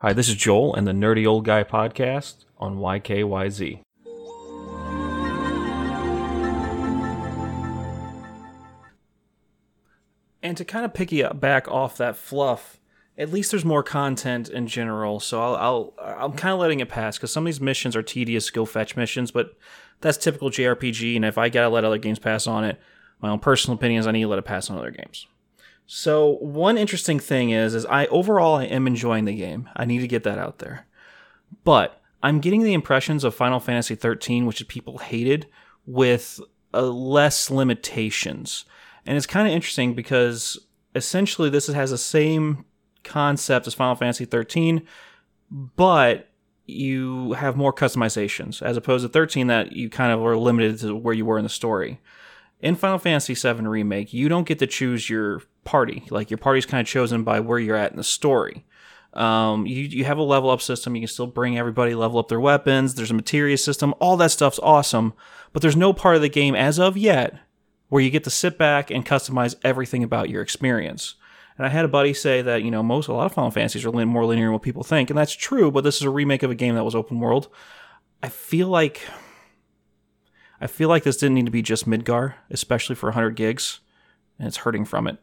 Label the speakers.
Speaker 1: Hi, this is Joel and the Nerdy Old Guy podcast on YKYZ. And to kind of picky back off that fluff, at least there's more content in general. So I'll, I'll I'm kind of letting it pass because some of these missions are tedious go fetch missions, but that's typical JRPG. And if I gotta let other games pass on it, my own personal opinions, I need to let it pass on other games. So one interesting thing is, is I overall I am enjoying the game. I need to get that out there, but I'm getting the impressions of Final Fantasy 13, which people hated, with uh, less limitations. And it's kind of interesting because essentially this has the same concept as Final Fantasy 13, but you have more customizations as opposed to 13 that you kind of were limited to where you were in the story. In Final Fantasy VII Remake, you don't get to choose your party. Like your party's kind of chosen by where you're at in the story. Um, you, you have a level up system. You can still bring everybody level up their weapons. There's a materia system. All that stuff's awesome. But there's no part of the game as of yet where you get to sit back and customize everything about your experience. And I had a buddy say that, you know, most, a lot of Final Fantasies are more linear than what people think. And that's true, but this is a remake of a game that was open world. I feel like, I feel like this didn't need to be just Midgar, especially for 100 gigs. And it's hurting from it.